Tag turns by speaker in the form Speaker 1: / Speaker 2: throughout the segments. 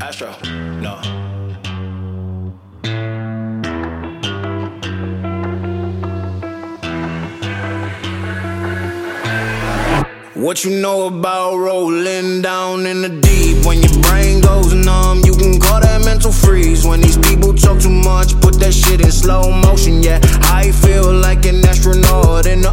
Speaker 1: Astro, no. What you know about rolling down in the deep? When your brain goes numb, you can call that mental freeze. When these people talk too much, put that shit in slow motion. Yeah, I feel like an astronaut in the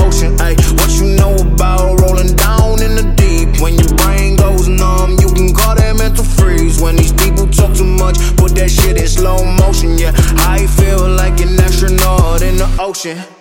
Speaker 1: in slow motion. Yeah, I feel like an astronaut in the ocean.